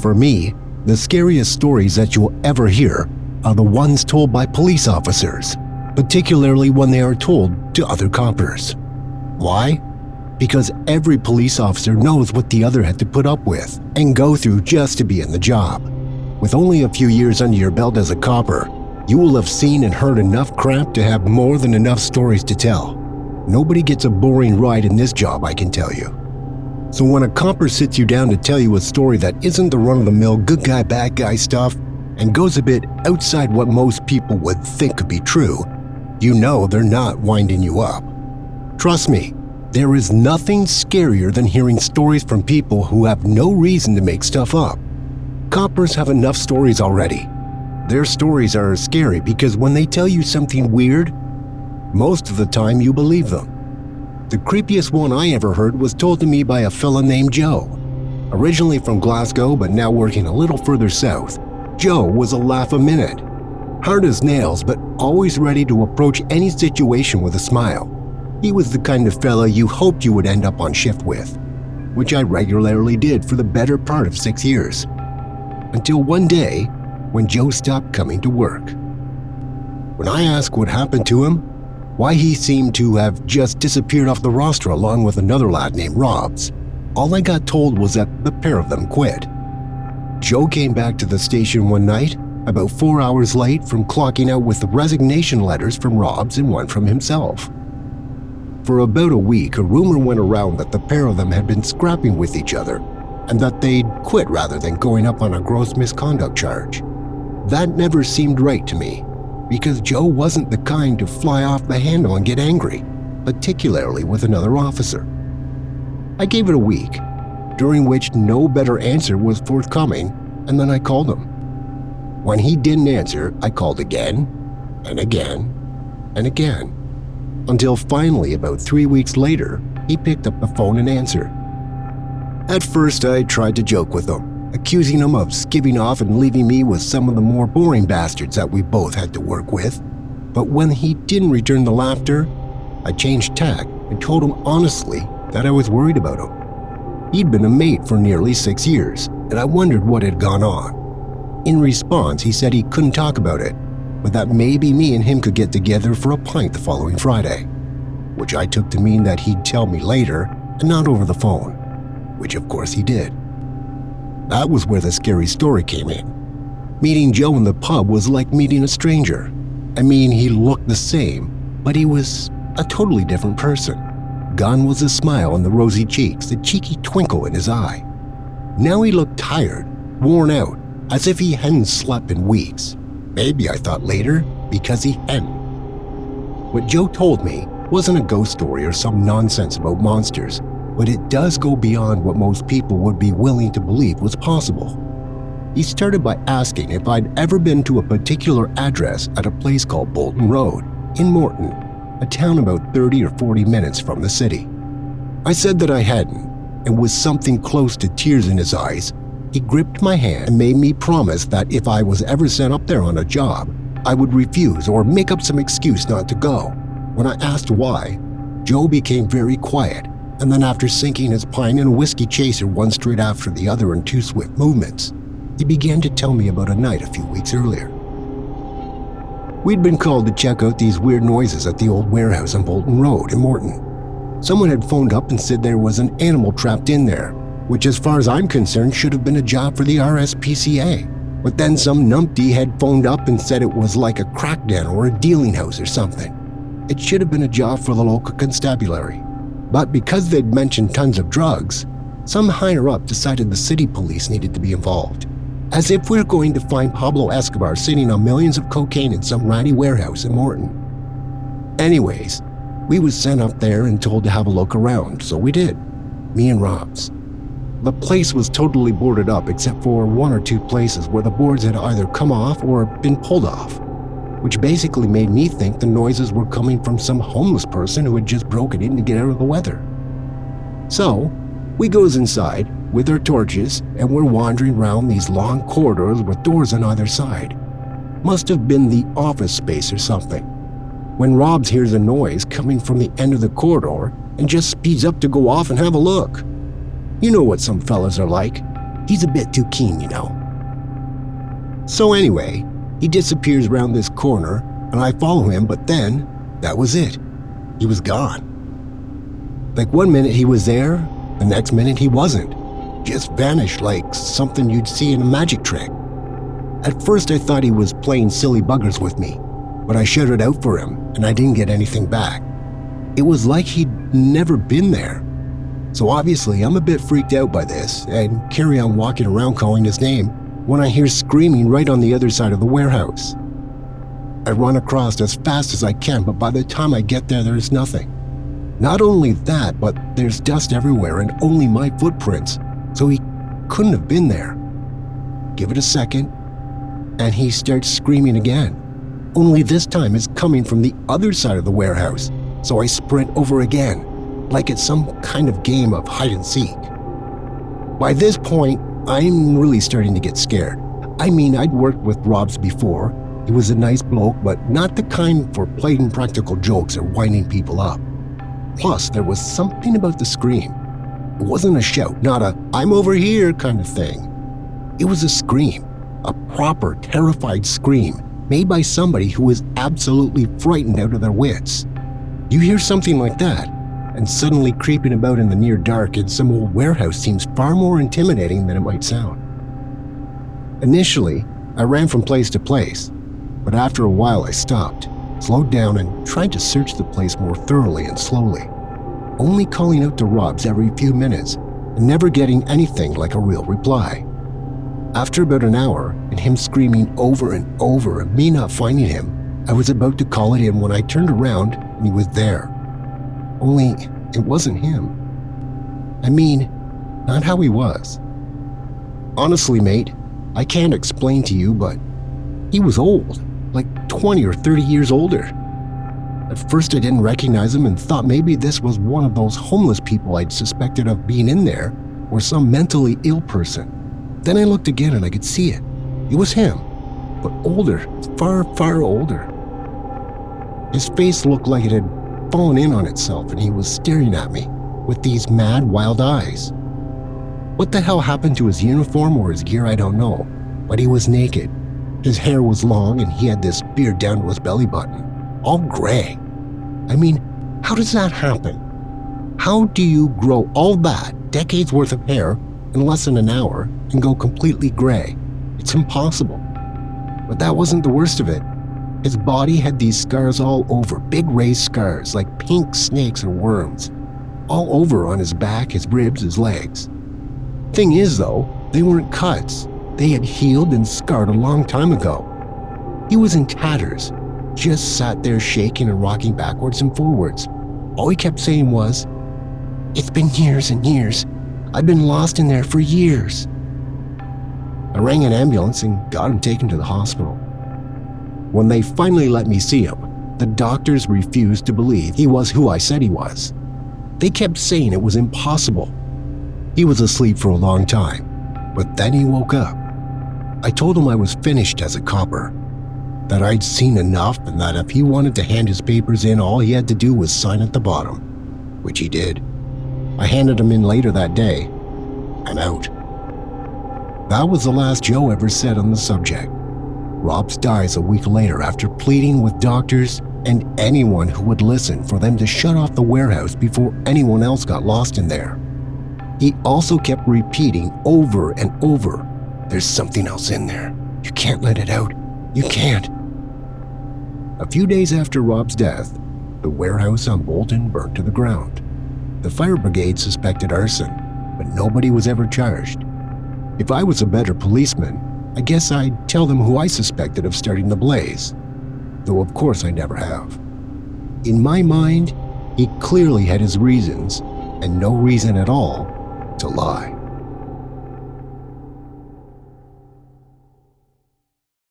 For me, the scariest stories that you'll ever hear are the ones told by police officers, particularly when they are told to other coppers. Why? Because every police officer knows what the other had to put up with and go through just to be in the job. With only a few years under your belt as a copper, you will have seen and heard enough crap to have more than enough stories to tell. Nobody gets a boring ride in this job, I can tell you. So when a copper sits you down to tell you a story that isn't the run of the mill good guy, bad guy stuff and goes a bit outside what most people would think could be true, you know they're not winding you up. Trust me, there is nothing scarier than hearing stories from people who have no reason to make stuff up. Coppers have enough stories already. Their stories are scary because when they tell you something weird, most of the time you believe them. The creepiest one I ever heard was told to me by a fella named Joe. Originally from Glasgow, but now working a little further south, Joe was a laugh a minute. Hard as nails, but always ready to approach any situation with a smile. He was the kind of fella you hoped you would end up on shift with, which I regularly did for the better part of six years. Until one day, when Joe stopped coming to work. When I asked what happened to him, why he seemed to have just disappeared off the roster along with another lad named Robs. All I got told was that the pair of them quit. Joe came back to the station one night, about four hours late from clocking out with the resignation letters from Robs and one from himself. For about a week, a rumor went around that the pair of them had been scrapping with each other and that they'd quit rather than going up on a gross misconduct charge. That never seemed right to me because Joe wasn't the kind to fly off the handle and get angry, particularly with another officer. I gave it a week, during which no better answer was forthcoming, and then I called him. When he didn't answer, I called again, and again, and again, until finally, about three weeks later, he picked up the phone and answered. At first, I tried to joke with him, accusing him of skipping off and leaving me with some of the more boring bastards that we both had to work with. But when he didn't return the laughter, I changed tack and told him honestly that I was worried about him. He'd been a mate for nearly six years, and I wondered what had gone on. In response, he said he couldn't talk about it, but that maybe me and him could get together for a pint the following Friday, which I took to mean that he'd tell me later and not over the phone, which of course he did. That was where the scary story came in. Meeting Joe in the pub was like meeting a stranger. I mean, he looked the same, but he was a totally different person. Gone was the smile on the rosy cheeks, the cheeky twinkle in his eye. Now he looked tired, worn out, as if he hadn't slept in weeks. Maybe I thought later, because he hadn't. What Joe told me wasn't a ghost story or some nonsense about monsters but it does go beyond what most people would be willing to believe was possible. He started by asking if I'd ever been to a particular address at a place called Bolton Road in Morton, a town about 30 or 40 minutes from the city. I said that I hadn't, and with something close to tears in his eyes, he gripped my hand and made me promise that if I was ever sent up there on a job, I would refuse or make up some excuse not to go. When I asked why, Joe became very quiet and then after sinking his pine in a whiskey chaser one straight after the other in two swift movements, he began to tell me about a night a few weeks earlier. We'd been called to check out these weird noises at the old warehouse on Bolton Road in Morton. Someone had phoned up and said there was an animal trapped in there, which, as far as I'm concerned, should have been a job for the RSPCA. But then some numpty had phoned up and said it was like a crackdown or a dealing house or something. It should have been a job for the local constabulary. But because they'd mentioned tons of drugs, some higher up decided the city police needed to be involved. As if we're going to find Pablo Escobar sitting on millions of cocaine in some ratty warehouse in Morton. Anyways, we was sent up there and told to have a look around, so we did. Me and Robs. The place was totally boarded up except for one or two places where the boards had either come off or been pulled off which basically made me think the noises were coming from some homeless person who had just broken in to get out of the weather. So, we goes inside with our torches and we're wandering round these long corridors with doors on either side. Must have been the office space or something. When Robs hears a noise coming from the end of the corridor and just speeds up to go off and have a look. You know what some fellas are like. He's a bit too keen, you know. So, anyway, he disappears around this corner, and I follow him, but then that was it. He was gone. Like one minute he was there, the next minute he wasn't. Just vanished like something you'd see in a magic trick. At first I thought he was playing silly buggers with me, but I shouted out for him and I didn't get anything back. It was like he'd never been there. So obviously I'm a bit freaked out by this and carry on walking around calling his name when I hear screaming right on the other side of the warehouse. I run across as fast as I can, but by the time I get there, there's nothing. Not only that, but there's dust everywhere and only my footprints, so he couldn't have been there. Give it a second, and he starts screaming again. Only this time it's coming from the other side of the warehouse, so I sprint over again, like it's some kind of game of hide and seek. By this point, I'm really starting to get scared. I mean, I'd worked with Robs before. He was a nice bloke, but not the kind for playing practical jokes or winding people up. Plus, there was something about the scream. It wasn't a shout, not a I'm over here kind of thing. It was a scream, a proper, terrified scream made by somebody who was absolutely frightened out of their wits. You hear something like that, and suddenly creeping about in the near dark in some old warehouse seems far more intimidating than it might sound. Initially, I ran from place to place, but after a while I stopped, slowed down, and tried to search the place more thoroughly and slowly, only calling out to Robs every few minutes and never getting anything like a real reply. After about an hour, and him screaming over and over and me not finding him, I was about to call it in when I turned around and he was there. Only it wasn't him. I mean, not how he was. Honestly, mate, I can't explain to you, but he was old, like 20 or 30 years older. At first, I didn't recognize him and thought maybe this was one of those homeless people I'd suspected of being in there, or some mentally ill person. Then I looked again and I could see it. It was him, but older, far, far older. His face looked like it had fallen in on itself and he was staring at me with these mad, wild eyes. What the hell happened to his uniform or his gear, I don't know, but he was naked. His hair was long and he had this beard down to his belly button, all gray. I mean, how does that happen? How do you grow all that, decades worth of hair, in less than an hour and go completely gray? It's impossible. But that wasn't the worst of it. His body had these scars all over, big raised scars like pink snakes or worms, all over on his back, his ribs, his legs. Thing is, though, they weren't cuts. They had healed and scarred a long time ago. He was in tatters, just sat there shaking and rocking backwards and forwards. All he kept saying was, It's been years and years. I've been lost in there for years. I rang an ambulance and got him taken to the hospital. When they finally let me see him, the doctors refused to believe he was who I said he was. They kept saying it was impossible. He was asleep for a long time, but then he woke up. I told him I was finished as a copper, that I'd seen enough, and that if he wanted to hand his papers in, all he had to do was sign at the bottom, which he did. I handed him in later that day. I'm out. That was the last Joe ever said on the subject. Robs dies a week later after pleading with doctors and anyone who would listen for them to shut off the warehouse before anyone else got lost in there. He also kept repeating over and over there's something else in there. You can't let it out. You can't. A few days after Rob's death, the warehouse on Bolton burnt to the ground. The fire brigade suspected arson, but nobody was ever charged. If I was a better policeman, I guess I'd tell them who I suspected of starting the blaze, though of course I never have. In my mind, he clearly had his reasons, and no reason at all, to lie.